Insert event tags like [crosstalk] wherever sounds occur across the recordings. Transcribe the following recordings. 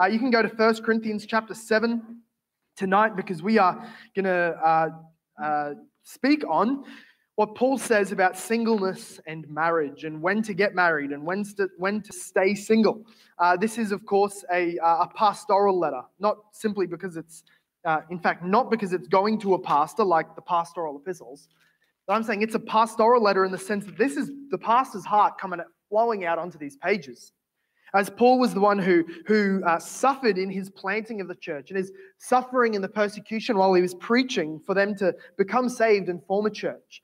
Uh, you can go to 1 Corinthians chapter 7 tonight because we are going to uh, uh, speak on what Paul says about singleness and marriage and when to get married and when to, when to stay single. Uh, this is, of course, a, uh, a pastoral letter, not simply because it's, uh, in fact, not because it's going to a pastor like the pastoral epistles. But I'm saying it's a pastoral letter in the sense that this is the pastor's heart coming flowing out onto these pages. As Paul was the one who, who uh, suffered in his planting of the church and his suffering in the persecution while he was preaching for them to become saved and form a church.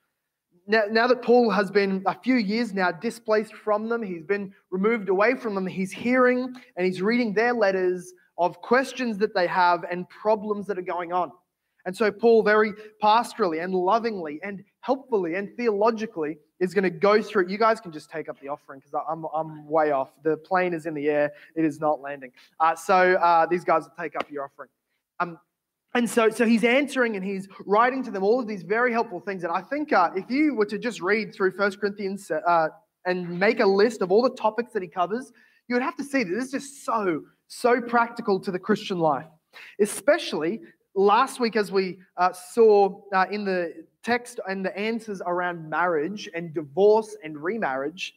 Now, now that Paul has been a few years now displaced from them, he's been removed away from them, he's hearing and he's reading their letters of questions that they have and problems that are going on. And so, Paul, very pastorally and lovingly and helpfully and theologically, is going to go through. You guys can just take up the offering because I'm, I'm way off. The plane is in the air, it is not landing. Uh, so, uh, these guys will take up your offering. Um, and so, so he's answering and he's writing to them all of these very helpful things. And I think uh, if you were to just read through First Corinthians uh, and make a list of all the topics that he covers, you would have to see that this is just so, so practical to the Christian life. Especially last week, as we uh, saw uh, in the text and the answers around marriage and divorce and remarriage,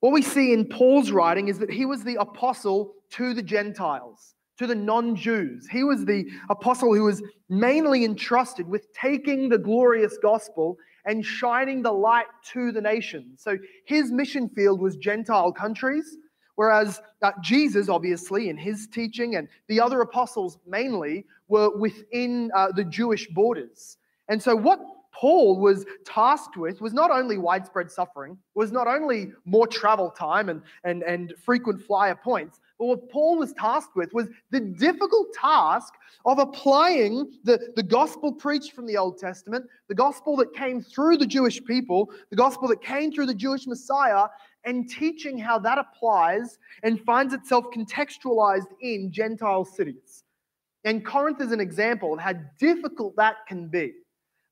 what we see in Paul's writing is that he was the apostle to the Gentiles, to the non Jews. He was the apostle who was mainly entrusted with taking the glorious gospel and shining the light to the nations. So his mission field was Gentile countries Whereas uh, Jesus, obviously, in his teaching, and the other apostles mainly, were within uh, the Jewish borders. And so, what Paul was tasked with was not only widespread suffering, was not only more travel time and, and, and frequent flyer points, but what Paul was tasked with was the difficult task of applying the, the gospel preached from the Old Testament, the gospel that came through the Jewish people, the gospel that came through the Jewish Messiah, and teaching how that applies and finds itself contextualized in Gentile cities. And Corinth is an example of how difficult that can be.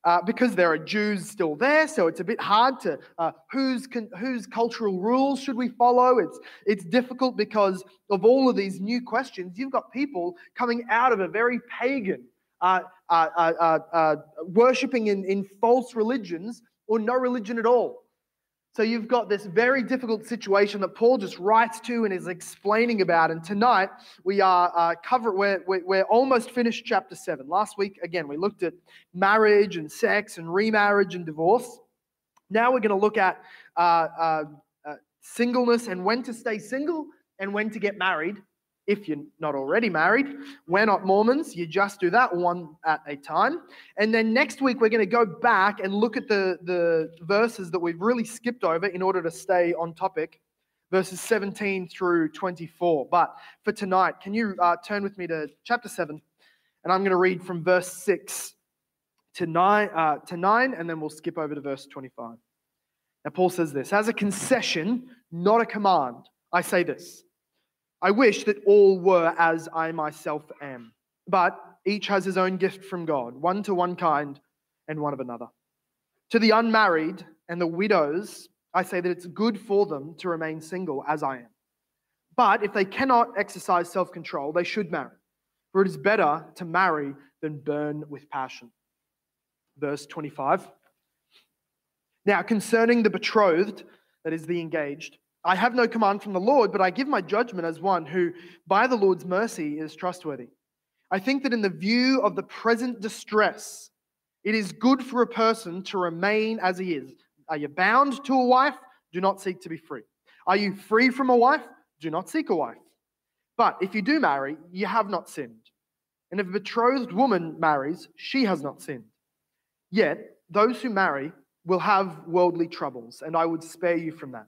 Uh, because there are Jews still there, so it's a bit hard to uh, whose whose cultural rules should we follow. It's it's difficult because of all of these new questions. You've got people coming out of a very pagan, uh, uh, uh, uh worshiping in, in false religions or no religion at all. So you've got this very difficult situation that Paul just writes to and is explaining about. And tonight we are uh, cover we're, we're almost finished chapter seven. Last week again we looked at marriage and sex and remarriage and divorce. Now we're going to look at uh, uh, uh, singleness and when to stay single and when to get married if you're not already married. We're not Mormons. You just do that one at a time. And then next week, we're going to go back and look at the, the verses that we've really skipped over in order to stay on topic, verses 17 through 24. But for tonight, can you uh, turn with me to chapter 7? And I'm going to read from verse 6 to 9, uh, to 9, and then we'll skip over to verse 25. Now, Paul says this As a concession, not a command, I say this I wish that all were as I myself am. But each has his own gift from God, one to one kind and one of another. To the unmarried and the widows, I say that it's good for them to remain single as I am. But if they cannot exercise self control, they should marry. For it is better to marry than burn with passion. Verse 25. Now, concerning the betrothed, that is the engaged, I have no command from the Lord, but I give my judgment as one who, by the Lord's mercy, is trustworthy. I think that in the view of the present distress, it is good for a person to remain as he is. Are you bound to a wife? Do not seek to be free. Are you free from a wife? Do not seek a wife. But if you do marry, you have not sinned. And if a betrothed woman marries, she has not sinned. Yet, those who marry will have worldly troubles, and I would spare you from that.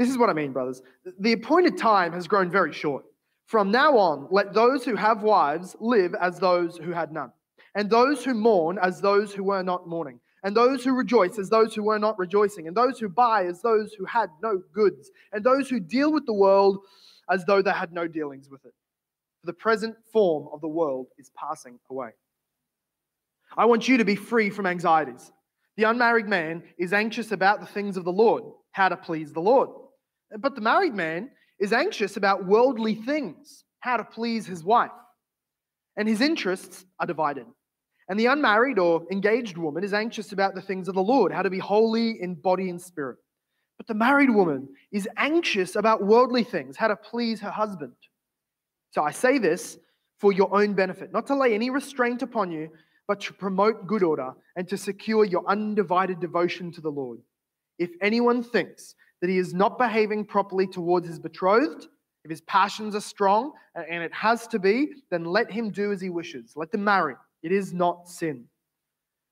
This is what I mean, brothers. The appointed time has grown very short. From now on, let those who have wives live as those who had none, and those who mourn as those who were not mourning, and those who rejoice as those who were not rejoicing, and those who buy as those who had no goods, and those who deal with the world as though they had no dealings with it. For the present form of the world is passing away. I want you to be free from anxieties. The unmarried man is anxious about the things of the Lord, how to please the Lord. But the married man is anxious about worldly things, how to please his wife. And his interests are divided. And the unmarried or engaged woman is anxious about the things of the Lord, how to be holy in body and spirit. But the married woman is anxious about worldly things, how to please her husband. So I say this for your own benefit, not to lay any restraint upon you, but to promote good order and to secure your undivided devotion to the Lord. If anyone thinks that he is not behaving properly towards his betrothed, if his passions are strong, and it has to be, then let him do as he wishes. Let them marry. It is not sin.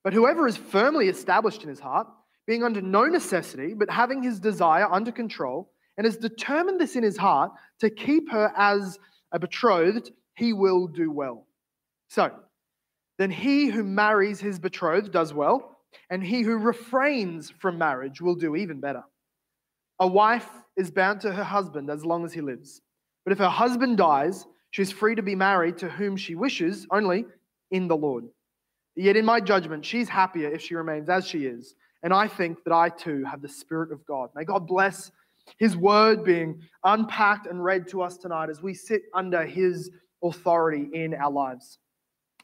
But whoever is firmly established in his heart, being under no necessity, but having his desire under control, and has determined this in his heart to keep her as a betrothed, he will do well. So, then he who marries his betrothed does well, and he who refrains from marriage will do even better. A wife is bound to her husband as long as he lives. But if her husband dies, she is free to be married to whom she wishes, only in the Lord. Yet, in my judgment, she's happier if she remains as she is. And I think that I too have the Spirit of God. May God bless His word being unpacked and read to us tonight as we sit under His authority in our lives.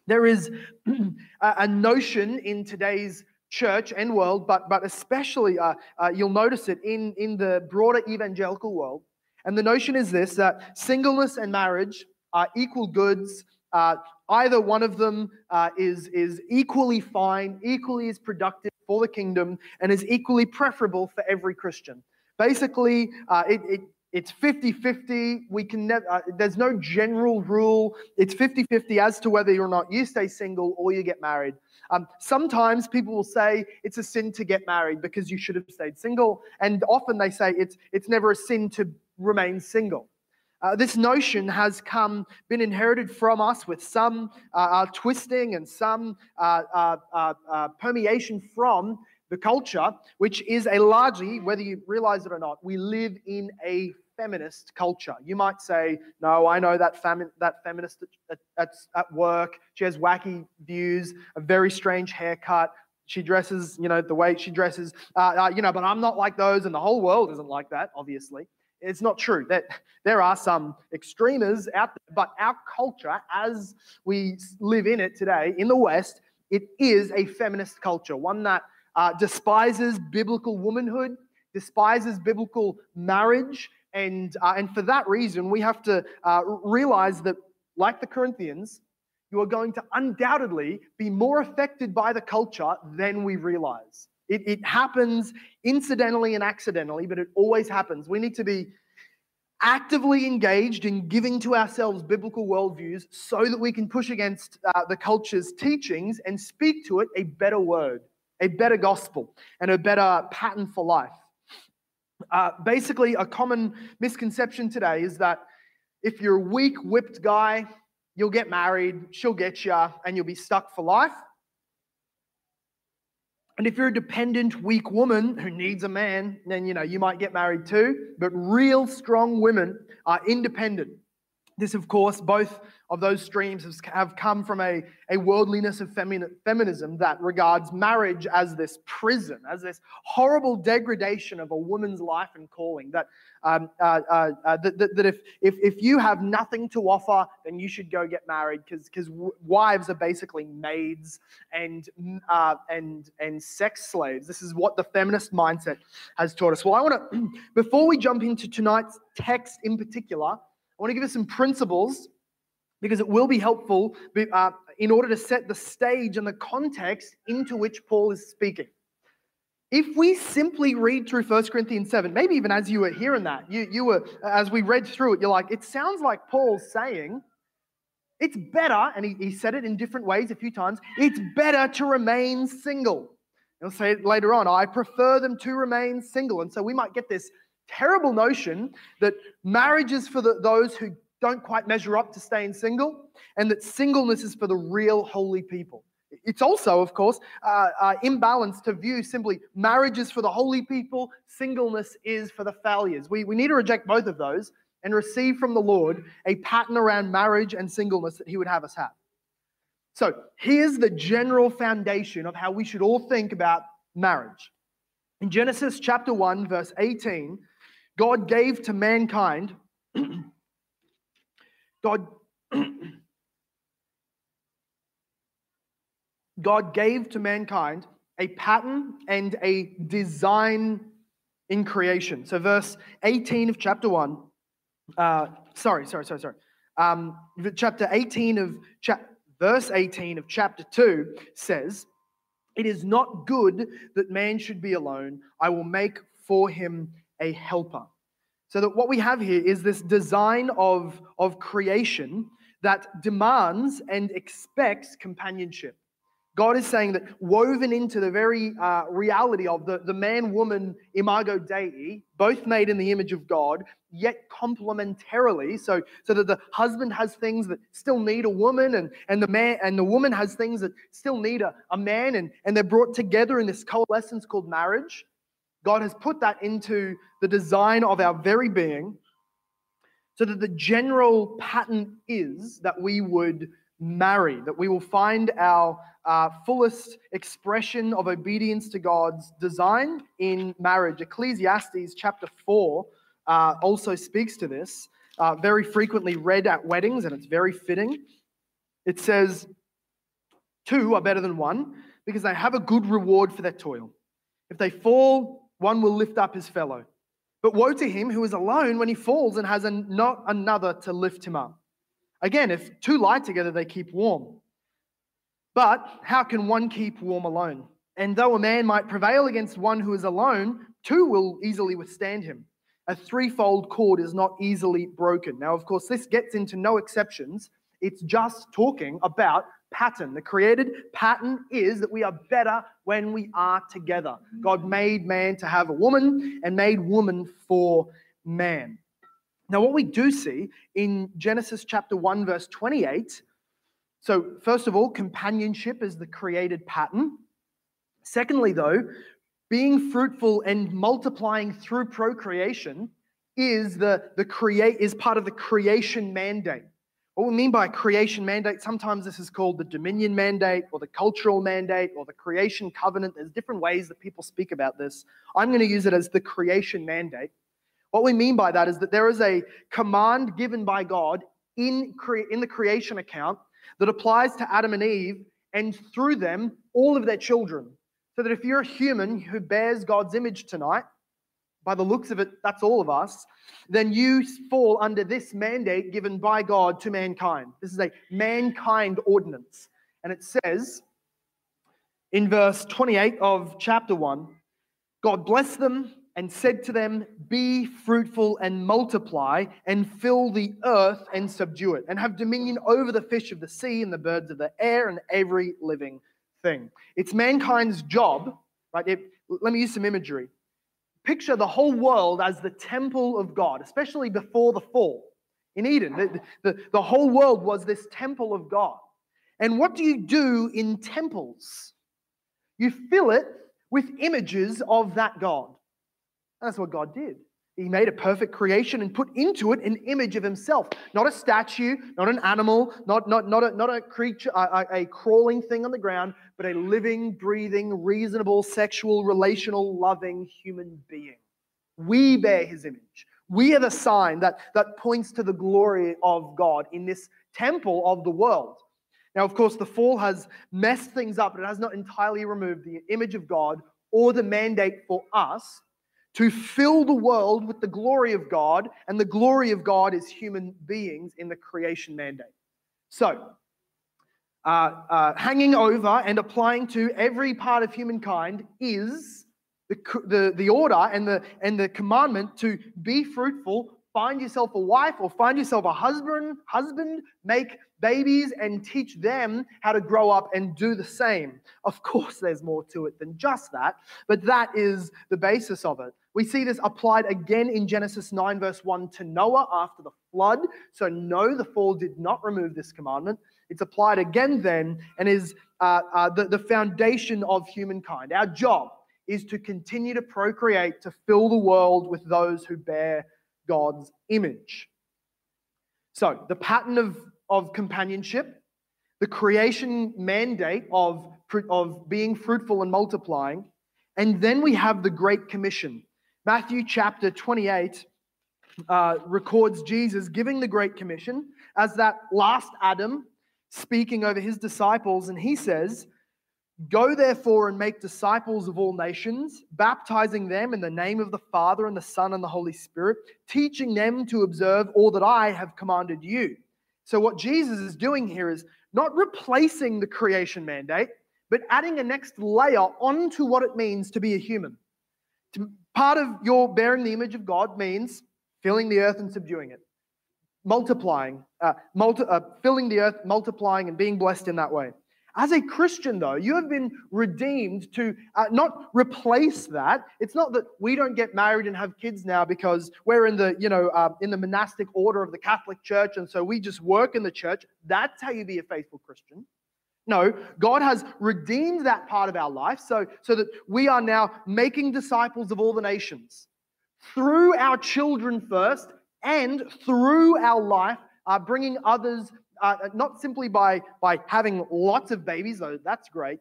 There is [clears throat] a notion in today's church and world, but, but especially uh, uh, you'll notice it in, in the broader evangelical world. And the notion is this that singleness and marriage are equal goods. Uh, either one of them uh, is, is equally fine, equally as productive for the kingdom, and is equally preferable for every Christian. Basically, uh, it, it it's 50 50. We can never, uh, there's no general rule. It's 50 50 as to whether or not you stay single or you get married. Um, sometimes people will say it's a sin to get married because you should have stayed single. And often they say it's, it's never a sin to remain single. Uh, this notion has come, been inherited from us with some uh, uh twisting and some uh, uh, uh, permeation from the culture, which is a largely, whether you realize it or not, we live in a feminist culture. You might say, no, I know that, femi- that feminist at, at, at work. She has wacky views, a very strange haircut. She dresses, you know, the way she dresses, uh, uh, you know, but I'm not like those, and the whole world isn't like that, obviously. It's not true. That there are some extremers out there, but our culture, as we live in it today in the West, it is a feminist culture, one that uh, despises biblical womanhood, despises biblical marriage, and, uh, and for that reason, we have to uh, realize that, like the Corinthians, you are going to undoubtedly be more affected by the culture than we realize. It, it happens incidentally and accidentally, but it always happens. We need to be actively engaged in giving to ourselves biblical worldviews so that we can push against uh, the culture's teachings and speak to it a better word, a better gospel, and a better pattern for life. Uh, basically, a common misconception today is that if you're a weak, whipped guy, you'll get married, she'll get you, and you'll be stuck for life. And if you're a dependent, weak woman who needs a man, then you know you might get married too. But real strong women are independent. This, of course, both of those streams have come from a, a worldliness of feminism that regards marriage as this prison, as this horrible degradation of a woman's life and calling. That, um, uh, uh, uh, that, that, that, if, if, if you have nothing to offer, then you should go get married because wives are basically maids and, uh, and, and sex slaves. This is what the feminist mindset has taught us. Well, I want [clears throat] to, before we jump into tonight's text in particular, want to give us some principles because it will be helpful uh, in order to set the stage and the context into which Paul is speaking. If we simply read through 1 Corinthians 7, maybe even as you were hearing that, you, you were, as we read through it, you're like, it sounds like Paul's saying, it's better, and he, he said it in different ways a few times, it's better to remain single. He'll say it later on, I prefer them to remain single. And so we might get this terrible notion that marriage is for the, those who don't quite measure up to staying single, and that singleness is for the real holy people. It's also, of course, uh, uh, imbalanced to view simply marriage is for the holy people, singleness is for the failures. We, we need to reject both of those and receive from the Lord a pattern around marriage and singleness that He would have us have. So here's the general foundation of how we should all think about marriage. In Genesis chapter 1, verse 18, God gave to mankind [clears throat] God, [clears throat] God gave to mankind a pattern and a design in creation. So, verse 18 of chapter 1, uh, sorry, sorry, sorry, sorry. Um, chapter 18 of cha- verse 18 of chapter 2 says, It is not good that man should be alone. I will make for him a helper. So that what we have here is this design of, of creation that demands and expects companionship. God is saying that woven into the very uh, reality of the, the man woman imago Dei, both made in the image of God, yet complementarily, so, so that the husband has things that still need a woman, and, and the man and the woman has things that still need a, a man, and, and they're brought together in this coalescence called marriage. God has put that into the design of our very being, so that the general pattern is that we would marry, that we will find our uh, fullest expression of obedience to God's design in marriage. Ecclesiastes chapter 4 uh, also speaks to this, uh, very frequently read at weddings, and it's very fitting. It says, Two are better than one because they have a good reward for their toil. If they fall, one will lift up his fellow. But woe to him who is alone when he falls and has an, not another to lift him up. Again, if two lie together, they keep warm. But how can one keep warm alone? And though a man might prevail against one who is alone, two will easily withstand him. A threefold cord is not easily broken. Now, of course, this gets into no exceptions. It's just talking about pattern. The created pattern is that we are better when we are together. God mm. made man to have a woman and made woman for man. Now, what we do see in Genesis chapter 1, verse 28 so, first of all, companionship is the created pattern. Secondly, though, being fruitful and multiplying through procreation is the, the create is part of the creation mandate. What we mean by creation mandate, sometimes this is called the dominion mandate or the cultural mandate or the creation covenant. There's different ways that people speak about this. I'm going to use it as the creation mandate. What we mean by that is that there is a command given by God in, cre- in the creation account that applies to Adam and Eve and through them all of their children. So that if you're a human who bears God's image tonight, by the looks of it, that's all of us, then you fall under this mandate given by God to mankind. This is a mankind ordinance. And it says in verse 28 of chapter 1 God blessed them and said to them, Be fruitful and multiply, and fill the earth and subdue it, and have dominion over the fish of the sea and the birds of the air and every living thing. It's mankind's job, right? It, let me use some imagery. Picture the whole world as the temple of God, especially before the fall. In Eden, the, the, the whole world was this temple of God. And what do you do in temples? You fill it with images of that God. That's what God did. He made a perfect creation and put into it an image of himself. Not a statue, not an animal, not, not, not, a, not a creature, a, a crawling thing on the ground, but a living, breathing, reasonable, sexual, relational, loving human being. We bear his image. We are the sign that, that points to the glory of God in this temple of the world. Now, of course, the fall has messed things up, but it has not entirely removed the image of God or the mandate for us to fill the world with the glory of God, and the glory of God is human beings in the creation mandate. So, uh, uh, hanging over and applying to every part of humankind is the, the, the order and the, and the commandment to be fruitful, find yourself a wife or find yourself a husband, husband, make babies and teach them how to grow up and do the same. Of course, there's more to it than just that, but that is the basis of it. We see this applied again in Genesis 9, verse 1 to Noah after the flood. So, no, the fall did not remove this commandment. It's applied again then and is uh, uh, the, the foundation of humankind. Our job is to continue to procreate, to fill the world with those who bear God's image. So, the pattern of, of companionship, the creation mandate of, of being fruitful and multiplying, and then we have the Great Commission Matthew chapter 28, uh, records Jesus giving the Great Commission as that last Adam speaking over his disciples, and he says, Go therefore and make disciples of all nations, baptizing them in the name of the Father and the Son and the Holy Spirit, teaching them to observe all that I have commanded you. So, what Jesus is doing here is not replacing the creation mandate, but adding a next layer onto what it means to be a human. Part of your bearing the image of God means filling the earth and subduing it, multiplying, uh, multi- uh, filling the earth, multiplying, and being blessed in that way. As a Christian, though, you have been redeemed to uh, not replace that. It's not that we don't get married and have kids now because we're in the, you know, uh, in the monastic order of the Catholic Church, and so we just work in the church. That's how you be a faithful Christian. No, God has redeemed that part of our life so, so that we are now making disciples of all the nations. Through our children first and through our life, uh, bringing others uh, not simply by, by having lots of babies, though that's great,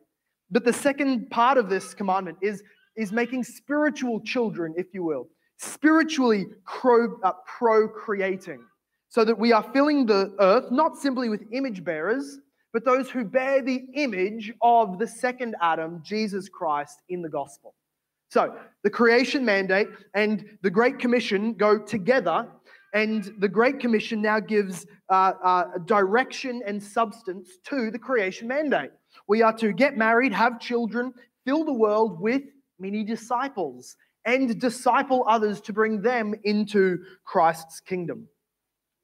but the second part of this commandment is, is making spiritual children, if you will, spiritually pro, uh, procreating, so that we are filling the earth not simply with image bearers, but those who bear the image of the second Adam, Jesus Christ, in the gospel. So the creation mandate and the Great Commission go together and the Great Commission now gives uh, uh, direction and substance to the creation mandate. We are to get married, have children, fill the world with many disciples, and disciple others to bring them into Christ's kingdom.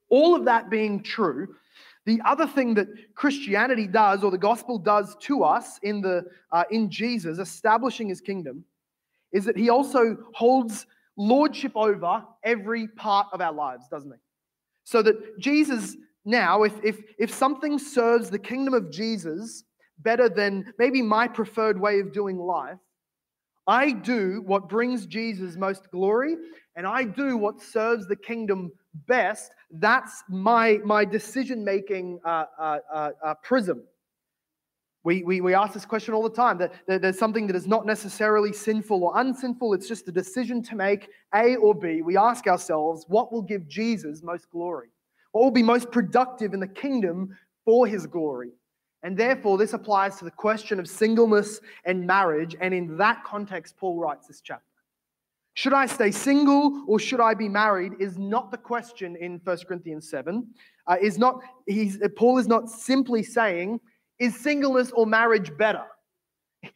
All of that being true, the other thing that Christianity does, or the gospel does to us in, the, uh, in Jesus, establishing his kingdom, is that he also holds lordship over every part of our lives, doesn't he? So that Jesus now, if, if, if something serves the kingdom of Jesus better than maybe my preferred way of doing life, I do what brings Jesus most glory, and I do what serves the kingdom best. That's my, my decision making uh, uh, uh, uh prism. We, we, we ask this question all the time that, that there's something that is not necessarily sinful or unsinful, it's just a decision to make A or B. We ask ourselves, what will give Jesus most glory? What will be most productive in the kingdom for his glory? And therefore, this applies to the question of singleness and marriage. And in that context, Paul writes this chapter. Should I stay single or should I be married is not the question in 1 Corinthians 7. Uh, is not, he's, Paul is not simply saying, is singleness or marriage better?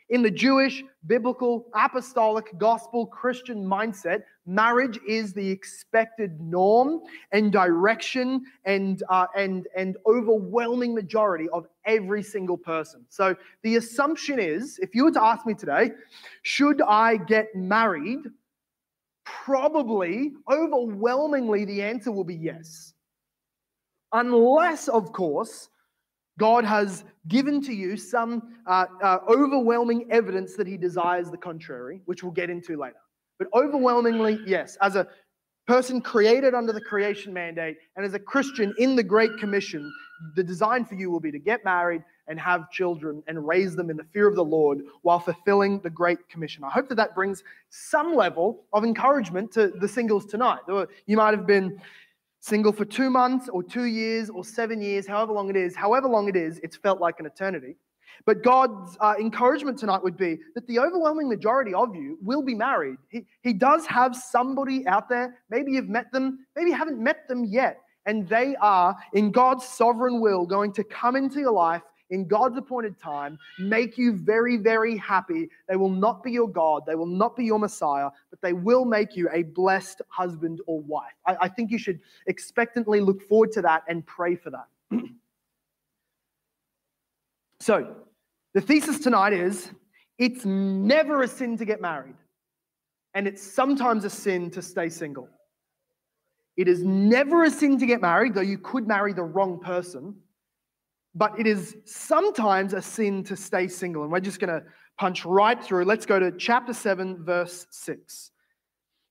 In the Jewish, biblical, apostolic, gospel, Christian mindset, marriage is the expected norm and direction and, uh, and, and overwhelming majority of every single person. So the assumption is if you were to ask me today, should I get married? Probably, overwhelmingly, the answer will be yes. Unless, of course, God has given to you some uh, uh, overwhelming evidence that he desires the contrary, which we'll get into later. But overwhelmingly, yes, as a person created under the creation mandate and as a Christian in the Great Commission, the design for you will be to get married and have children and raise them in the fear of the Lord while fulfilling the Great Commission. I hope that that brings some level of encouragement to the singles tonight. You might have been single for two months or two years or seven years, however long it is, however long it is, it's felt like an eternity. But God's uh, encouragement tonight would be that the overwhelming majority of you will be married. He, he does have somebody out there. Maybe you've met them, maybe you haven't met them yet. And they are, in God's sovereign will, going to come into your life in God's appointed time, make you very, very happy. They will not be your God, they will not be your Messiah, but they will make you a blessed husband or wife. I, I think you should expectantly look forward to that and pray for that. [clears throat] so, the thesis tonight is it's never a sin to get married, and it's sometimes a sin to stay single. It is never a sin to get married, though you could marry the wrong person but it is sometimes a sin to stay single. And we're just going to punch right through. Let's go to chapter 7, verse 6.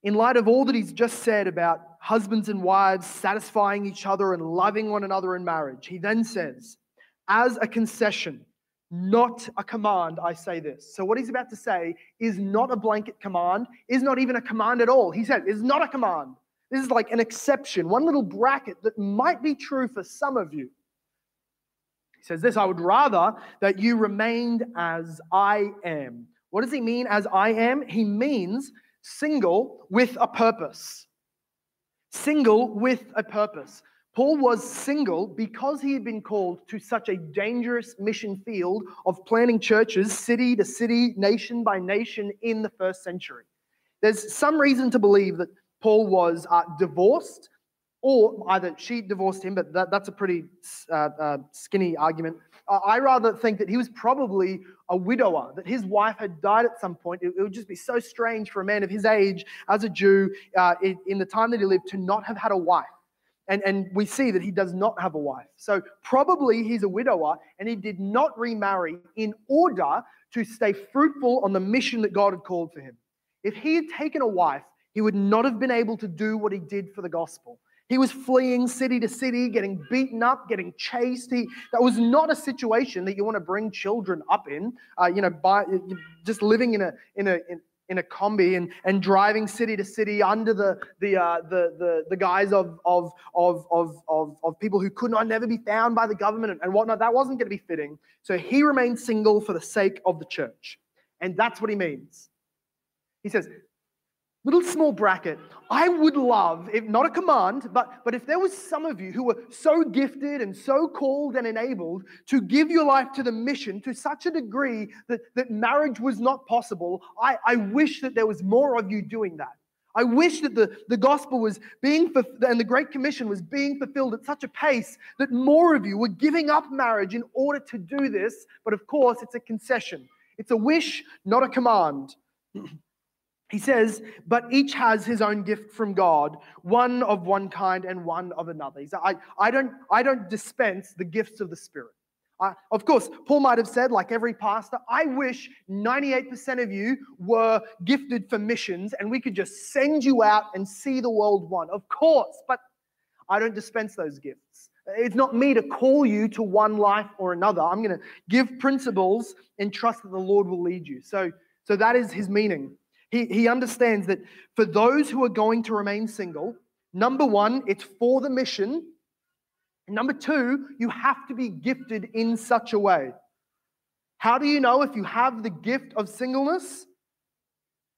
In light of all that he's just said about husbands and wives satisfying each other and loving one another in marriage, he then says, as a concession, not a command, I say this. So, what he's about to say is not a blanket command, is not even a command at all. He said, it's not a command. This is like an exception, one little bracket that might be true for some of you. He says this I would rather that you remained as I am. What does he mean as I am? He means single with a purpose. Single with a purpose. Paul was single because he had been called to such a dangerous mission field of planting churches, city to city, nation by nation in the first century. There's some reason to believe that Paul was uh, divorced, or either she divorced him, but that, that's a pretty uh, uh, skinny argument. I rather think that he was probably a widower, that his wife had died at some point. It, it would just be so strange for a man of his age as a Jew uh, in, in the time that he lived to not have had a wife. And, and we see that he does not have a wife. So probably he's a widower and he did not remarry in order to stay fruitful on the mission that God had called for him. If he had taken a wife, he would not have been able to do what he did for the gospel. He was fleeing city to city, getting beaten up, getting chased. He, that was not a situation that you want to bring children up in. Uh, you know, by just living in a in a in, in a Kombi and, and driving city to city under the the uh, the, the the guise of of of of of, of people who could not never be found by the government and, and whatnot. That wasn't going to be fitting. So he remained single for the sake of the church, and that's what he means. He says, little small bracket. I would love, if not a command, but, but if there was some of you who were so gifted and so called and enabled to give your life to the mission to such a degree that, that marriage was not possible, I, I wish that there was more of you doing that. I wish that the, the gospel was being, and the Great Commission was being fulfilled at such a pace that more of you were giving up marriage in order to do this. But of course, it's a concession. It's a wish, not a command. [clears throat] He says, but each has his own gift from God, one of one kind and one of another. He said, I, I, don't, I don't dispense the gifts of the Spirit. I, of course, Paul might have said, like every pastor, I wish 98% of you were gifted for missions and we could just send you out and see the world won. Of course, but I don't dispense those gifts. It's not me to call you to one life or another. I'm going to give principles and trust that the Lord will lead you. So, so that is his meaning. He, he understands that for those who are going to remain single, number one, it's for the mission. Number two, you have to be gifted in such a way. How do you know if you have the gift of singleness?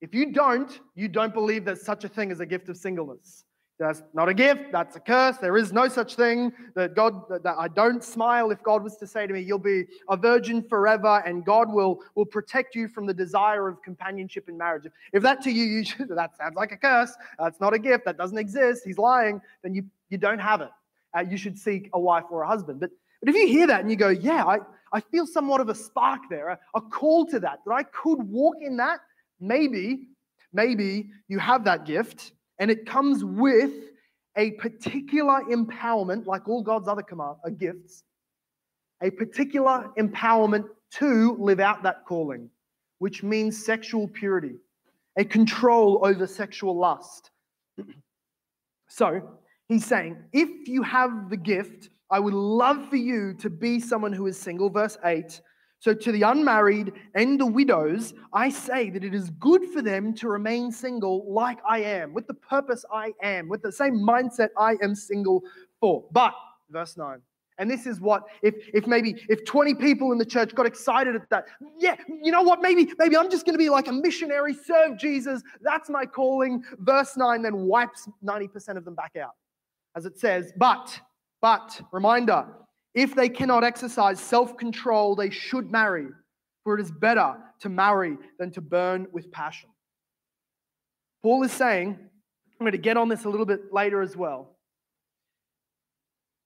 If you don't, you don't believe there's such a thing as a gift of singleness. That's not a gift, that's a curse. There is no such thing that God that I don't smile if God was to say to me, You'll be a virgin forever, and God will, will protect you from the desire of companionship in marriage. If that to you, you [laughs] that sounds like a curse, that's not a gift, that doesn't exist, he's lying, then you, you don't have it. Uh, you should seek a wife or a husband. But but if you hear that and you go, Yeah, I, I feel somewhat of a spark there, a, a call to that, that I could walk in that, maybe, maybe you have that gift and it comes with a particular empowerment, like all God's other command, uh, gifts, a particular empowerment to live out that calling, which means sexual purity, a control over sexual lust. [clears throat] so he's saying, if you have the gift, I would love for you to be someone who is single. Verse 8 so, to the unmarried and the widows, I say that it is good for them to remain single like I am, with the purpose I am, with the same mindset I am single for. But, verse 9, and this is what, if, if maybe, if 20 people in the church got excited at that, yeah, you know what, maybe, maybe I'm just going to be like a missionary, serve Jesus, that's my calling. Verse 9 then wipes 90% of them back out. As it says, but, but, reminder, if they cannot exercise self control, they should marry, for it is better to marry than to burn with passion. Paul is saying, I'm going to get on this a little bit later as well,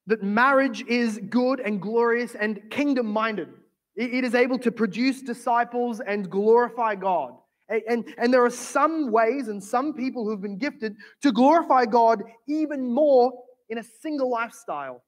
that marriage is good and glorious and kingdom minded. It is able to produce disciples and glorify God. And, and there are some ways and some people who've been gifted to glorify God even more in a single lifestyle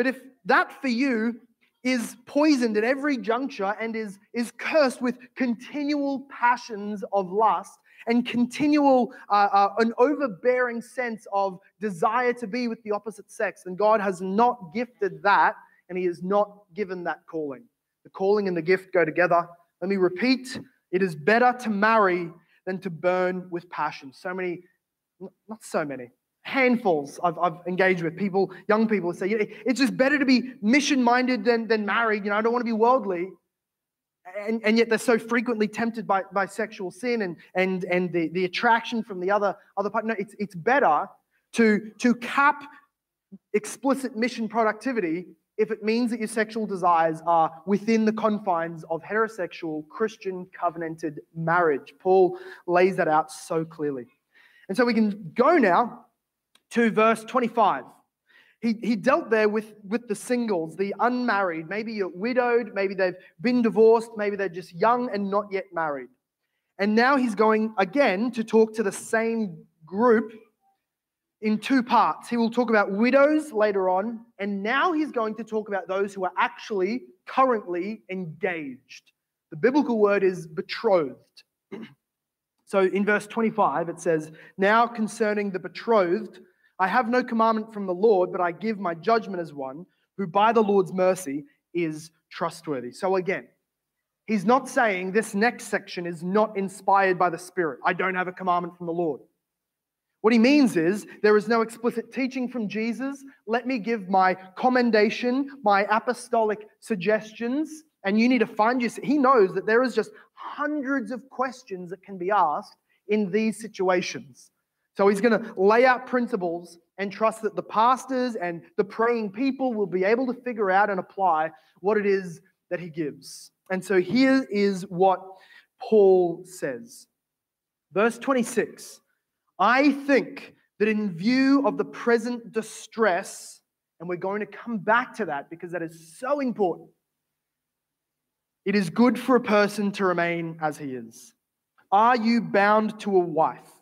but if that for you is poisoned at every juncture and is, is cursed with continual passions of lust and continual, uh, uh, an overbearing sense of desire to be with the opposite sex, then God has not gifted that and He has not given that calling. The calling and the gift go together. Let me repeat it is better to marry than to burn with passion. So many, not so many, handfuls I've, I've engaged with people, young people say, it's just better to be mission minded than, than married. You know, I don't want to be worldly. And, and yet they're so frequently tempted by, by sexual sin and, and, and the, the attraction from the other, other part. No, it's, it's better to, to cap explicit mission productivity if it means that your sexual desires are within the confines of heterosexual Christian covenanted marriage. Paul lays that out so clearly. And so we can go now to verse 25. He, he dealt there with, with the singles, the unmarried. Maybe you're widowed, maybe they've been divorced, maybe they're just young and not yet married. And now he's going again to talk to the same group in two parts. He will talk about widows later on, and now he's going to talk about those who are actually currently engaged. The biblical word is betrothed. [clears throat] So in verse 25, it says, Now concerning the betrothed, I have no commandment from the Lord, but I give my judgment as one who by the Lord's mercy is trustworthy. So again, he's not saying this next section is not inspired by the Spirit. I don't have a commandment from the Lord. What he means is there is no explicit teaching from Jesus. Let me give my commendation, my apostolic suggestions, and you need to find you. He knows that there is just hundreds of questions that can be asked in these situations. So he's going to lay out principles and trust that the pastors and the praying people will be able to figure out and apply what it is that he gives. And so here is what Paul says. Verse 26 I think that in view of the present distress, and we're going to come back to that because that is so important, it is good for a person to remain as he is. Are you bound to a wife?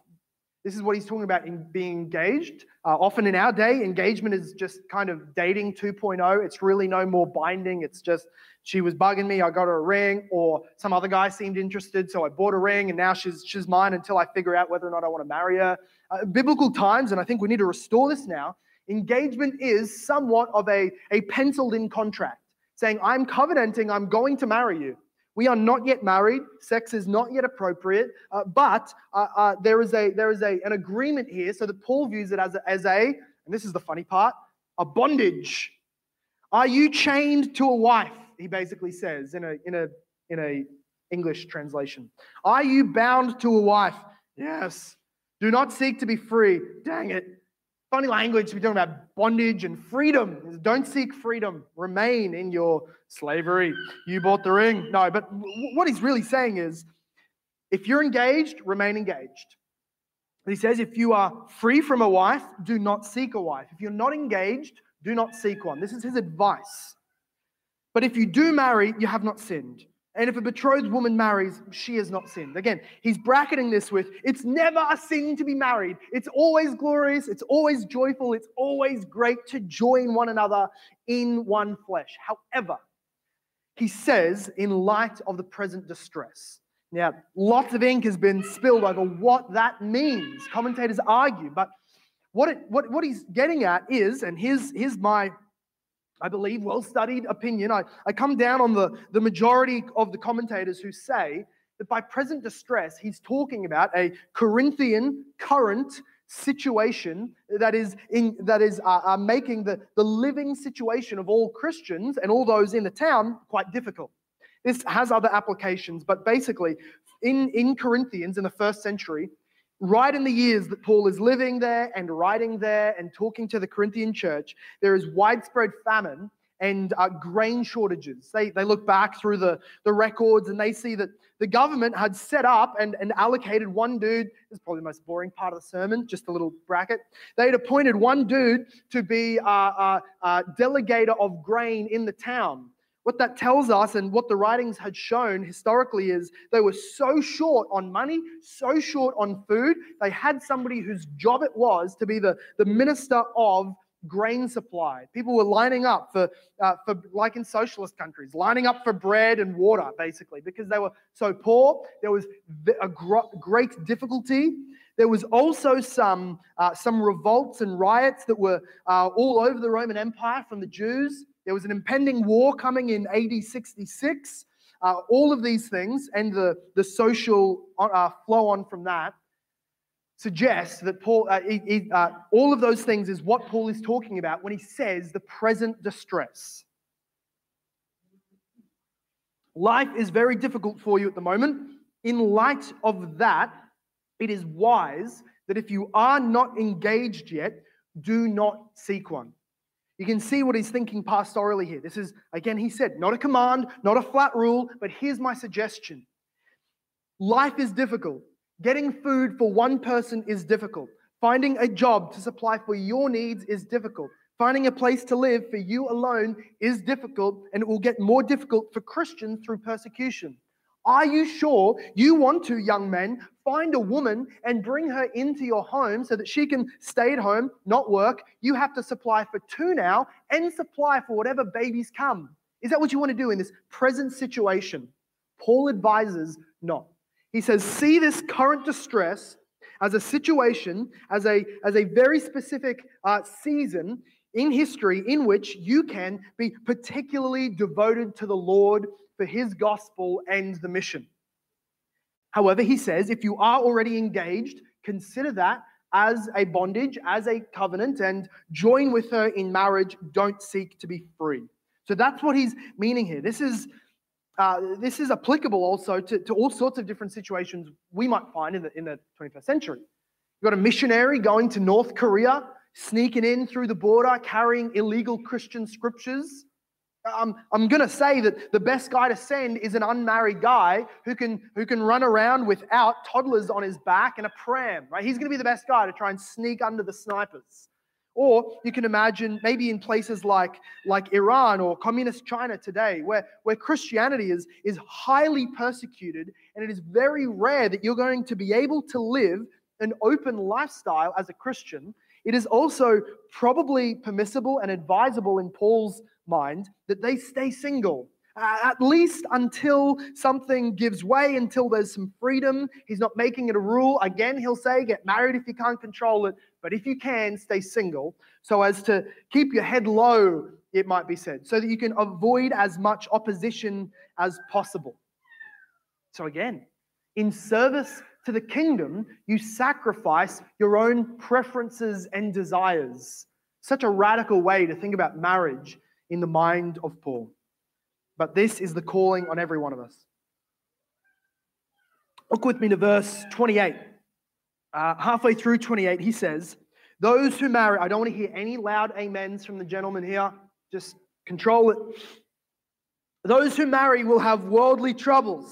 This is what he's talking about in being engaged. Uh, often in our day, engagement is just kind of dating 2.0. It's really no more binding. It's just she was bugging me, I got her a ring, or some other guy seemed interested, so I bought a ring, and now she's she's mine until I figure out whether or not I want to marry her. Uh, biblical times, and I think we need to restore this now. Engagement is somewhat of a, a penciled in contract, saying, I'm covenanting, I'm going to marry you. We are not yet married. Sex is not yet appropriate, uh, but uh, uh, there is a there is a, an agreement here, so that Paul views it as a, as a, and this is the funny part, a bondage. Are you chained to a wife? He basically says in a in a in a English translation. Are you bound to a wife? Yes. Do not seek to be free. Dang it funny language. We're talking about bondage and freedom. Don't seek freedom. Remain in your slavery. You bought the ring. No, but what he's really saying is if you're engaged, remain engaged. He says, if you are free from a wife, do not seek a wife. If you're not engaged, do not seek one. This is his advice. But if you do marry, you have not sinned. And if a betrothed woman marries, she has not sinned. Again, he's bracketing this with it's never a sin to be married. It's always glorious, it's always joyful, it's always great to join one another in one flesh. However, he says, in light of the present distress. Now, lots of ink has been spilled over what that means. Commentators argue, but what, it, what, what he's getting at is, and here's, here's my I believe, well studied opinion. I, I come down on the, the majority of the commentators who say that by present distress, he's talking about a Corinthian current situation that is, in, that is uh, uh, making the, the living situation of all Christians and all those in the town quite difficult. This has other applications, but basically, in, in Corinthians in the first century, right in the years that Paul is living there and writing there and talking to the Corinthian church, there is widespread famine and uh, grain shortages. They, they look back through the, the records and they see that the government had set up and, and allocated one dude. This is probably the most boring part of the sermon, just a little bracket. They had appointed one dude to be a, a, a delegator of grain in the town. What that tells us and what the writings had shown historically is they were so short on money, so short on food. They had somebody whose job it was to be the, the minister of grain supply. People were lining up for, uh, for, like in socialist countries, lining up for bread and water, basically, because they were so poor. There was a great difficulty. There was also some, uh, some revolts and riots that were uh, all over the Roman Empire from the Jews. There was an impending war coming in AD 66. Uh, all of these things and the, the social uh, flow on from that. suggests that Paul, uh, he, he, uh, all of those things is what Paul is talking about when he says the present distress. Life is very difficult for you at the moment. In light of that, it is wise that if you are not engaged yet, do not seek one. You can see what he's thinking pastorally here. This is, again, he said, not a command, not a flat rule, but here's my suggestion. Life is difficult. Getting food for one person is difficult. Finding a job to supply for your needs is difficult. Finding a place to live for you alone is difficult, and it will get more difficult for Christians through persecution. Are you sure you want to, young men, find a woman and bring her into your home so that she can stay at home, not work? You have to supply for two now and supply for whatever babies come. Is that what you want to do in this present situation? Paul advises not. He says, see this current distress as a situation, as a, as a very specific uh, season in history in which you can be particularly devoted to the Lord for his gospel and the mission. However, he says if you are already engaged, consider that as a bondage, as a covenant, and join with her in marriage. Don't seek to be free. So that's what he's meaning here. This is, uh, this is applicable also to, to all sorts of different situations we might find in the, in the 21st century. You've got a missionary going to North Korea, sneaking in through the border, carrying illegal Christian scriptures Um, I'm, I'm going to say that the best guy to send is an unmarried guy who can, who can run around without toddlers on his back and a pram, right? He's going to be the best guy to try and sneak under the snipers. Or you can imagine maybe in places like, like Iran or communist China today, where, where Christianity is, is highly persecuted, and it is very rare that you're going to be able to live an open lifestyle as a Christian. It is also probably permissible and advisable in Paul's mind that they stay single. Uh, at least until something gives way, until there's some freedom. He's not making it a rule. Again, he'll say, get married if you can't control it, but if you can, stay single, so as to keep your head low, it might be said, so that you can avoid as much opposition as possible. So, again, in service to the kingdom, you sacrifice your own preferences and desires. Such a radical way to think about marriage in the mind of Paul. But this is the calling on every one of us. Look with me to verse 28. Uh, halfway through 28, he says, Those who marry, I don't want to hear any loud amens from the gentleman here. Just control it. Those who marry will have worldly troubles.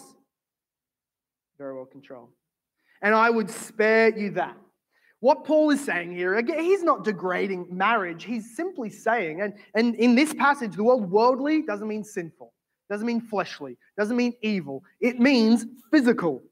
Very well controlled. And I would spare you that. What Paul is saying here, again, he's not degrading marriage. He's simply saying, and, and in this passage, the word worldly doesn't mean sinful, doesn't mean fleshly, doesn't mean evil. It means physical.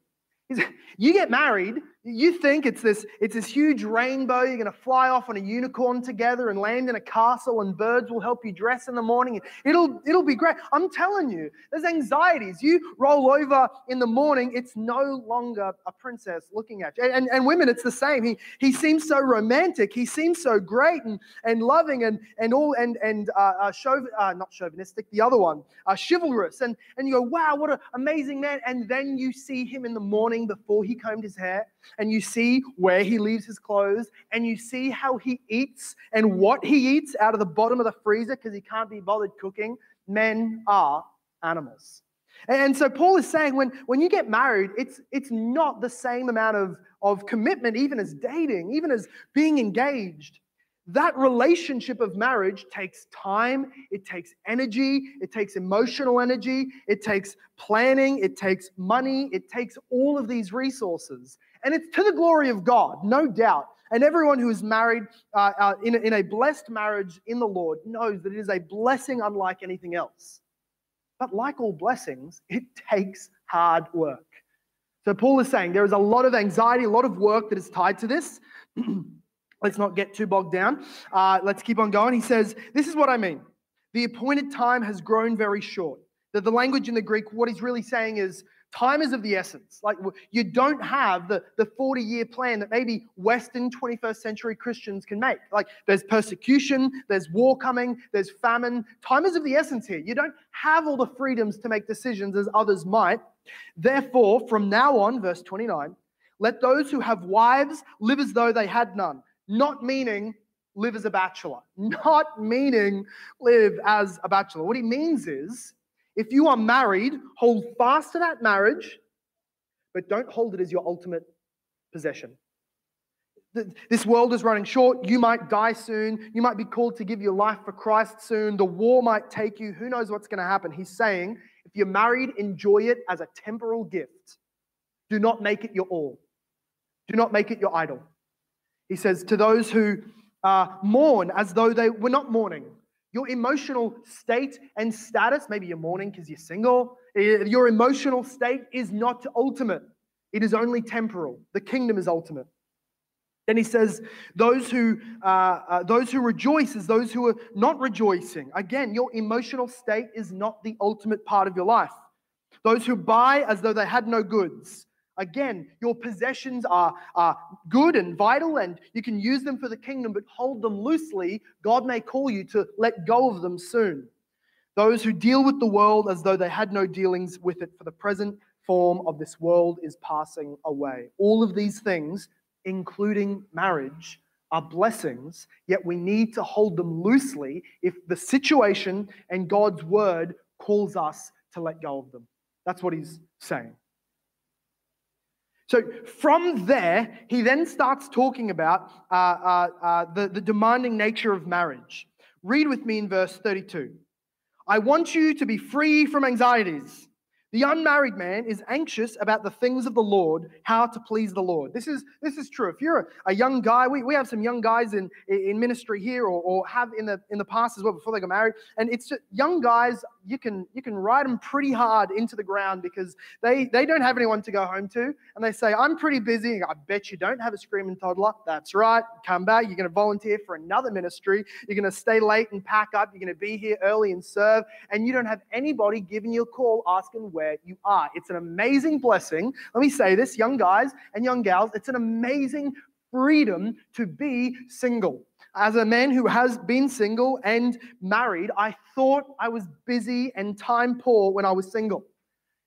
[laughs] You get married, you think it's this, it's this huge rainbow, you're going to fly off on a unicorn together and land in a castle, and birds will help you dress in the morning. It'll, it'll be great. I'm telling you, there's anxieties. You roll over in the morning, it's no longer a princess looking at you. And, and women, it's the same. He, he seems so romantic, he seems so great and, and loving and, and all, and, and uh, uh, chauv- uh, not chauvinistic, the other one, uh, chivalrous. And, and you go, wow, what an amazing man. And then you see him in the morning before he combed his hair and you see where he leaves his clothes, and you see how he eats and what he eats out of the bottom of the freezer because he can't be bothered cooking, men are animals. And so Paul is saying when, when you get married, it's, it's not the same amount of, of commitment, even as dating, even as being engaged. That relationship of marriage takes time, it takes energy, it takes emotional energy, it takes planning, it takes money, it takes all of these resources. And it's to the glory of God, no doubt. And everyone who is married uh, uh, in, a, in a blessed marriage in the Lord knows that it is a blessing unlike anything else. But like all blessings, it [laughs] takes hard work. So Paul is saying there is a lot of anxiety, a lot of work that is tied to this. [clears throat] Let's not get too bogged down. Uh, let's keep on going. He says, This is what I mean. The appointed time has grown very short. The, the language in the Greek, what he's really saying is, time is of the essence. Like you don't have the, the 40 year plan that maybe Western 21st century Christians can make. Like there's persecution, there's war coming, there's famine. Time is of the essence here. You don't have all the freedoms to make decisions as others might. Therefore, from now on, verse 29, Let those who have wives live as though they had none, not meaning live as a bachelor, [laughs] not meaning live as a bachelor. What he means is if you are married, hold fast to that marriage, but don't hold it as your ultimate possession. This world is running short. You might die soon. You might be called to give your life for Christ soon. The war might take you. Who knows what's going to happen? He's saying, if you're married, enjoy it as a temporal gift. Do not make it your all. Do not make it your idol. He says, to those who uh, mourn as though they were not mourning, your emotional state and status, maybe you're mourning because you're single, eh, your emotional state is not ultimate. It is only temporal. The kingdom is ultimate. Then he says, those who, uh, uh, those who rejoice is those who are not rejoicing. Again, your emotional state is not the ultimate part of your life. Those who buy as though they had no goods. Again, your possessions are, are good and vital, and you can use them for the kingdom, but hold them loosely. God may call you to let go of them soon. Those who deal with the world as though they had no dealings with it, for the present form of this world is passing away. All of these things including marriage, are blessings, yet we need to hold them loosely if the situation and God's word calls us to let go of them. That's what he's saying. So from there, he then starts talking about uh, uh, uh, the, the demanding nature of marriage. Read with me in verse 32. I want you to be free from anxieties the unmarried man is anxious about the things of the Lord, how to please the Lord. This is, this is true. If you're a, a young guy, we, we have some young guys in, in ministry here or, or have in the, in the past as well before they got married. And it's just, young guys, you can, you can ride them pretty hard into the ground because they, they don't have anyone to go home to. And they say, I'm pretty busy. I bet you don't have a screaming toddler. That's right. Come back. You're going to volunteer for another ministry. You're going to stay late and pack up. You're going to be here early and serve. And you don't have anybody giving you a call asking where where you are. It's an amazing blessing. Let me say this, young guys and young gals, it's an amazing freedom to be single. As a man who has been single and married, I thought I was busy and time poor when I was single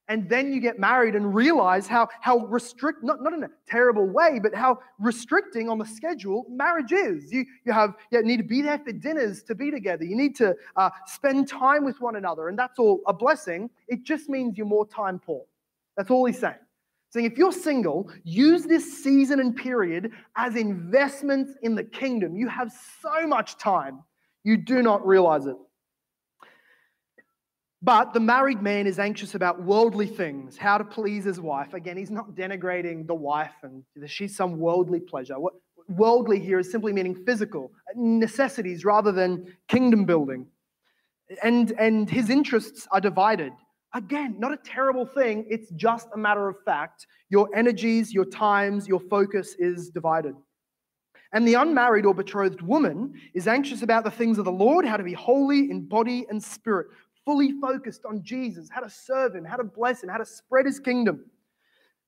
and then you get married and realize how, how restrict, not, not in a terrible way, but how restricting on the schedule marriage is. You, you have you need to be there for dinners to be together. You need to uh, spend time with one another, and that's all a blessing. It just means you're more time poor. That's all he's saying. Saying if you're single, use this season and period as investments in the kingdom. You have so much time, you do not realize it. But the married man is anxious about worldly things, how to please his wife. Again, he's not denigrating the wife and she's some worldly pleasure. What worldly here is simply meaning physical necessities rather than kingdom building. And, and his interests are divided. Again, not a terrible thing. It's just a matter of fact. Your energies, your times, your focus is divided. And the unmarried or betrothed woman is anxious about the things of the Lord, how to be holy in body and spirit fully focused on Jesus, how to serve him, how to bless him, how to spread his kingdom.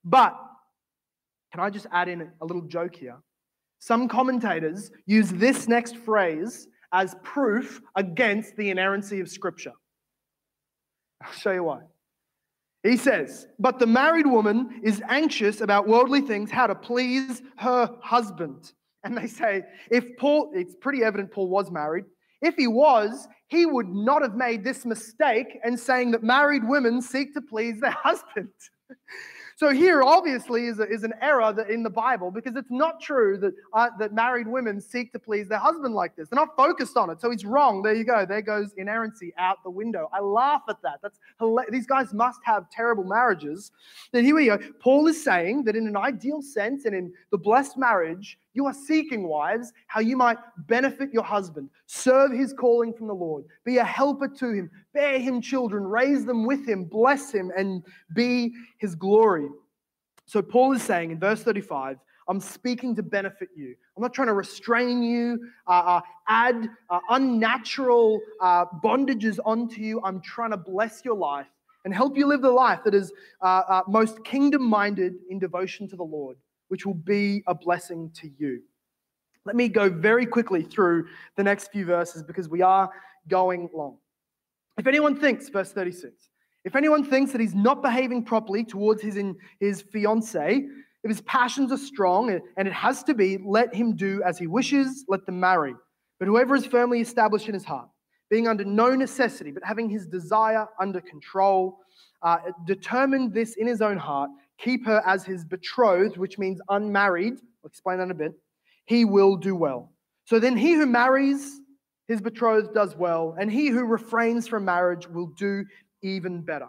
But can I just add in a little joke here? Some commentators use this next phrase as proof against the inerrancy of Scripture. I'll show you why. He says, But the married woman is anxious about worldly things, how to please her husband. And they say, if Paul, it's pretty evident Paul was married. If he was, he would not have made this mistake and saying that married women seek to please their [laughs] husband. So here, obviously, is, a, is an error in the Bible because it's not true that, uh, that married women seek to please their husband like this. They're not focused on it. So he's wrong. There you go. There goes inerrancy out the window. I laugh at that. That's These guys must have terrible marriages. Then here we go. Paul is saying that in an ideal sense and in the blessed marriage, you are seeking, wives, how you might benefit your husband, serve his calling from the Lord, be a helper to him, bear him children, raise them with him, bless him, and be his glory. So, Paul is saying in verse 35, I'm speaking to benefit you. I'm not trying to restrain you, uh, uh, add uh, unnatural uh, bondages onto you. I'm trying to bless your life and help you live the life that is uh, uh, most kingdom minded in devotion to the Lord which will be a blessing to you. Let me go very quickly through the next few verses because we are going long. If anyone thinks, verse 36, if anyone thinks that he's not behaving properly towards his, in, his fiancee, If his passions are strong, and it has to be, let him do as he wishes, let them marry. But whoever is firmly established in his heart, being under no necessity, but having his desire under control, uh, determined this in his own heart, keep her as his betrothed, which means unmarried. I'll explain that in a bit. He will do well. So then he who marries his betrothed does well, and he who refrains from marriage will do even better.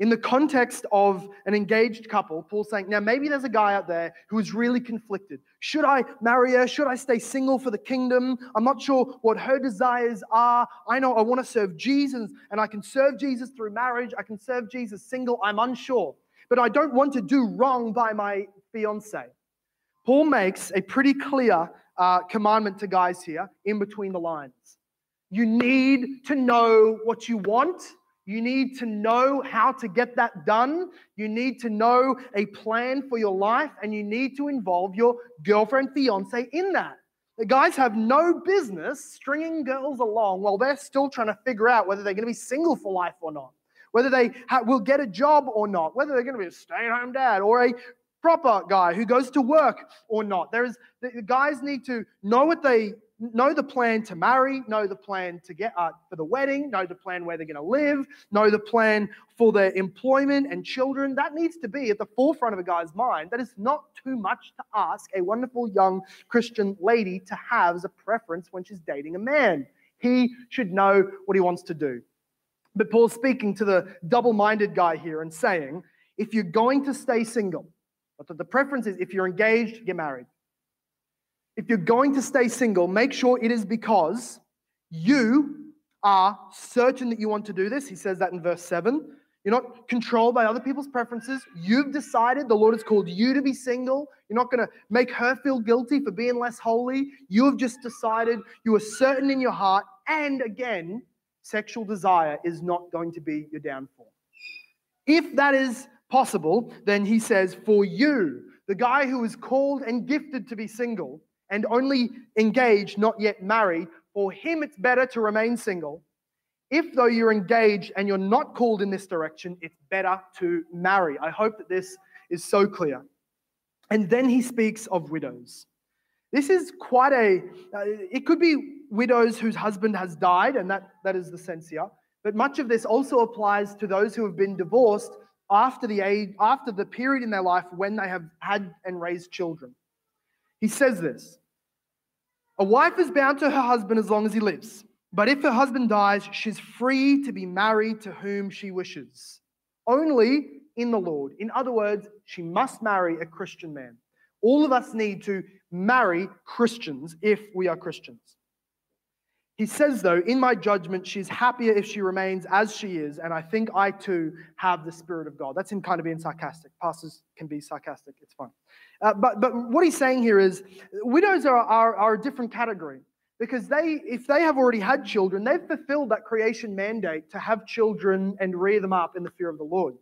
In the context of an engaged couple, Paul's saying, now maybe there's a guy out there who is really conflicted. Should I marry her? Should I stay single for the kingdom? I'm not sure what her desires are. I know I want to serve Jesus and I can serve Jesus through marriage. I can serve Jesus single. I'm unsure. But I don't want to do wrong by my fiance. Paul makes a pretty clear uh, commandment to guys here in between the lines. You need to know what you want you need to know how to get that done. You need to know a plan for your life, and you need to involve your girlfriend, fiance in that. The guys have no business stringing girls along while they're still trying to figure out whether they're going to be single for life or not, whether they ha- will get a job or not, whether they're going to be a stay at home dad or a proper guy who goes to work or not. There is the guys need to know what they know the plan to marry, know the plan to get uh, for the wedding, know the plan where they're going to live, know the plan for their employment and children. That needs to be at the forefront of a guy's mind. That is not too much to ask a wonderful young Christian lady to have as a preference when she's dating a man. He should know what he wants to do. But Paul's speaking to the double minded guy here and saying, if you're going to stay single, but the preference is if you're engaged, get married. If you're going to stay single, make sure it is because you are certain that you want to do this. He says that in verse 7. You're not controlled by other people's preferences. You've decided the Lord has called you to be single. You're not going to make her feel guilty for being less holy. You have just decided, you are certain in your heart. And again, sexual desire is not going to be your downfall. If that is possible, then he says, for you, the guy who is called and gifted to be single, and only engaged, not yet married, for him it's better to remain single. If, though, you're engaged and you're not called in this direction, it's better to marry. I hope that this is so clear. And then he speaks of widows. This is quite a, uh, it could be widows whose husband has died, and that, that is the sense here. But much of this also applies to those who have been divorced after the age, after the period in their life when they have had and raised children. He says this A wife is bound to her husband as long as he lives. But if her husband dies, she's free to be married to whom she wishes, only in the Lord. In other words, she must marry a Christian man. All of us need to marry Christians if we are Christians. He says, though, in my judgment, she's happier if she remains as she is, and I think I too have the Spirit of God. That's him kind of being sarcastic. Pastors can be sarcastic, it's fine. Uh, but, but what he's saying here is widows are, are, are a different category because they, if they have already had children, they've fulfilled that creation mandate to have children and rear them up in the fear of the Lord.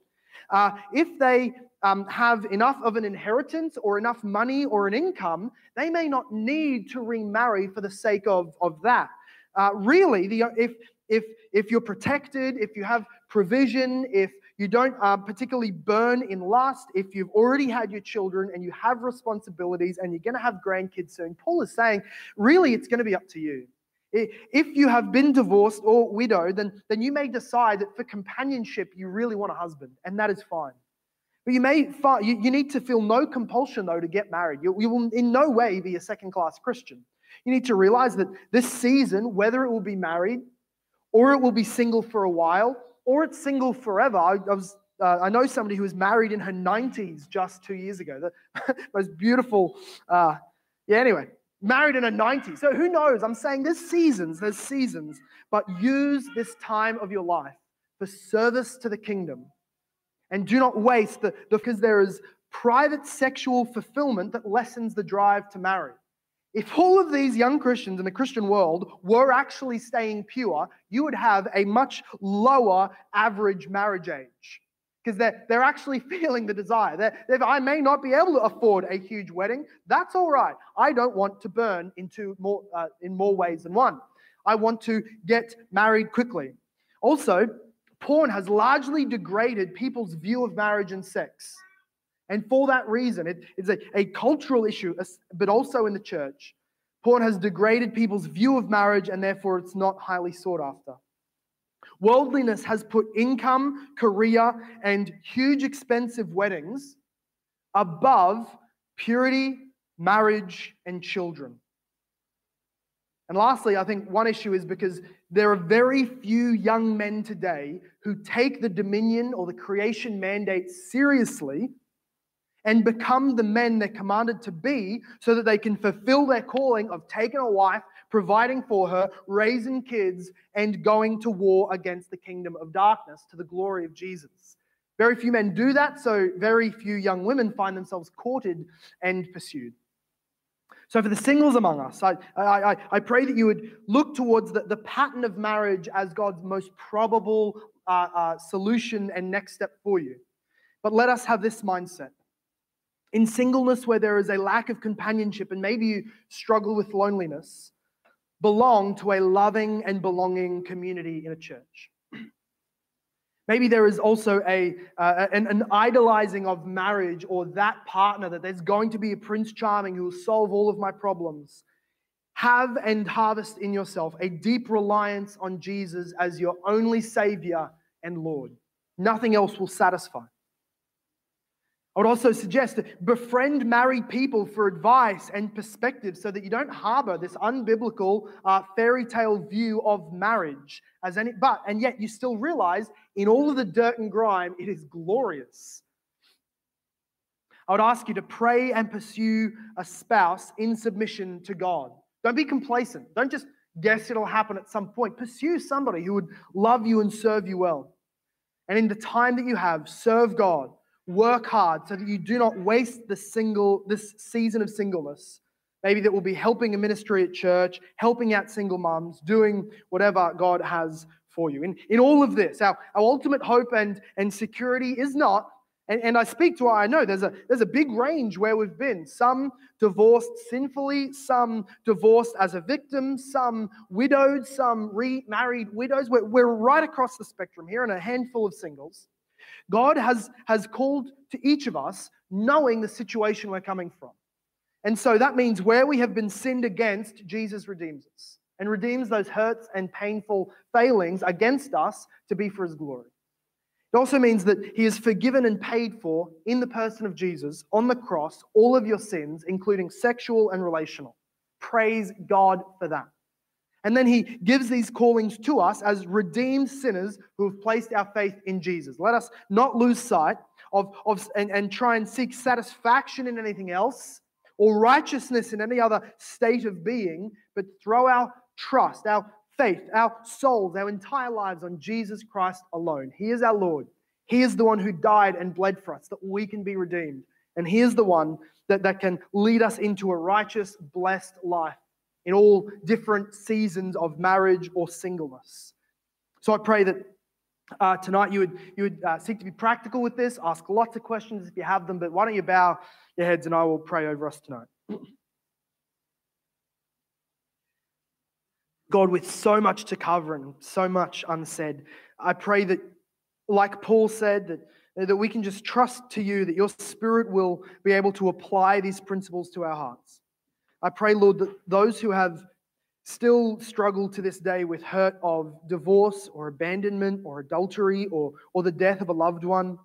Uh, if they um, have enough of an inheritance or enough money or an income, they may not need to remarry for the sake of, of that. Uh, really, the, if, if, if you're protected, if you have provision, if you don't uh, particularly burn in lust, if you've already had your children and you have responsibilities and you're going to have grandkids soon, Paul is saying, really, it's going to be up to you. If you have been divorced or widowed, then, then you may decide that for companionship, you really want a husband, and that is fine. But you may you, you need to feel no compulsion, though, to get married. You, you will in no way be a second class Christian. You need to realize that this season, whether it will be married or it will be single for a while or it's single forever. I, I was uh, I know somebody who was married in her 90s just two years ago. The [laughs] most beautiful. Uh, yeah, anyway, married in her 90s. So who knows? I'm saying there's seasons, there's seasons, but use this time of your life for service to the kingdom. And do not waste the, because there is private sexual fulfillment that lessens the drive to marry. If all of these young Christians in the Christian world were actually staying pure, you would have a much lower average marriage age because they're, they're actually [laughs] feeling the desire. They're, I may not be able to afford a huge wedding. That's all right. I don't want to burn into more, uh, in more ways than one. I want to get married quickly. Also, porn has largely degraded people's view of marriage and sex. And for that reason, it, it's a, a cultural issue, but also in the church. Porn has degraded people's view of marriage, and therefore it's not highly sought after. Worldliness has put income, career, and huge expensive weddings above purity, marriage, and children. And lastly, I think one issue is because there are very few young men today who take the dominion or the creation mandate seriously and become the men they're commanded to be so that they can fulfill their calling of taking a wife, providing for her, raising kids, and going to war against the kingdom of darkness to the glory of Jesus. Very few men do that, so very few young women find themselves courted and pursued. So, for the singles among us, I, I, I pray that you would look towards the, the pattern of marriage as God's most probable uh, uh, solution and next step for you. But let us have this mindset. In singleness, where there is a lack of companionship and maybe you struggle with loneliness, belong to a loving and belonging community in a church. [clears throat] Maybe there is also a, uh, an, an, idolizing of marriage or that partner, that there's going to be a Prince Charming who will solve all of my problems. Have and harvest in yourself a deep reliance on Jesus as your only Savior and Lord. Nothing else will satisfy. I would also suggest befriend married people for advice and perspective so that you don't harbor this unbiblical uh, fairy tale view of marriage as any, but, and yet you still realize in all of the dirt and grime, it is glorious. I would ask you to pray and pursue a spouse in submission to God. Don't be complacent. Don't just guess it'll happen at some point. Pursue somebody who would love you and serve you well. And in the time that you have, serve God work hard so that you do not waste the single this season of singleness. Maybe that will be helping a ministry at church helping out single moms doing whatever god has for you. In, in all of this our, our ultimate hope and, and security is not and, and i speak to i know there's a there's a big range where we've been. Some divorced sinfully some divorced as a victim some widowed some remarried widows. We're, we're right across the spectrum here and a handful of singles God has, has called to each of us knowing the situation we're coming from. And so that means where we have been sinned against, Jesus redeems us and redeems those hurts and painful failings against us to be for his glory. It also means that he has forgiven and paid for in the person of Jesus on the cross all of your sins, including sexual and relational. Praise God for that. And then he gives these callings to us as redeemed sinners who have placed our faith in Jesus. Let us not lose sight of, of and, and try and seek satisfaction in anything else or righteousness in any other state of being, but throw our trust, our faith, our souls, our entire lives on Jesus Christ alone. He is our Lord. He is the one who died and bled for us that we can be redeemed. And He is the one that, that can lead us into a righteous, blessed life in all different seasons of marriage or singleness. So I pray that uh, tonight you would, you would uh, seek to be practical with this, ask lots of questions if you have them, but why don't you bow your heads and I will pray over us tonight. God, with so much to cover and so much unsaid, I pray that, like Paul said, that, that we can just trust to you that your Spirit will be able to apply these principles to our hearts. I pray, Lord, that those who have still struggled to this day with hurt of divorce or abandonment or adultery or, or the death of a loved one,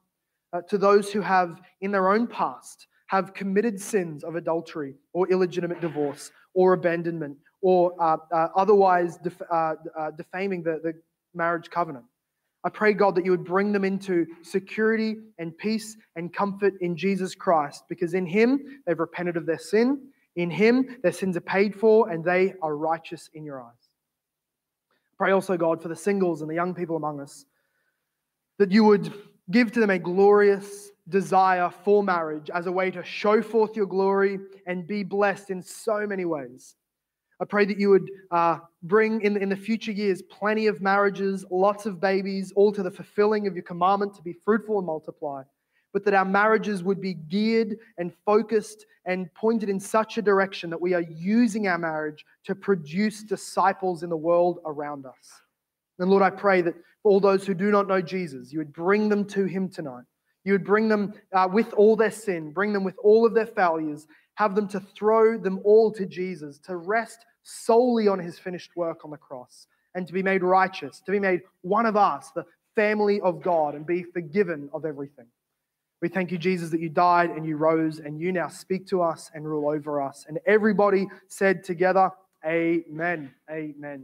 uh, to those who have in their own past have committed sins of adultery or illegitimate divorce or abandonment or uh, uh, otherwise def- uh, uh, defaming the, the marriage covenant. I pray, God, that you would bring them into security and peace and comfort in Jesus Christ, because in Him they've repented of their sin in him, their sins are paid for and they are righteous in your eyes. Pray also, God, for the singles and the young people among us, that you would give to them a glorious desire for marriage as a way to show forth your glory and be blessed in so many ways. I pray that you would uh, bring in, in the future years plenty of marriages, lots of babies, all to the fulfilling of your commandment to be fruitful and multiply but that our marriages would be geared and focused and pointed in such a direction that we are using our marriage to produce disciples in the world around us. And Lord, I pray that all those who do not know Jesus, you would bring them to him tonight. You would bring them uh, with all their sin, bring them with all of their failures, have them to throw them all to Jesus, to rest solely on his finished work on the cross, and to be made righteous, to be made one of us, the family of God, and be forgiven of everything. We thank you, Jesus, that you died and you rose, and you now speak to us and rule over us. And everybody said together, Amen. Amen.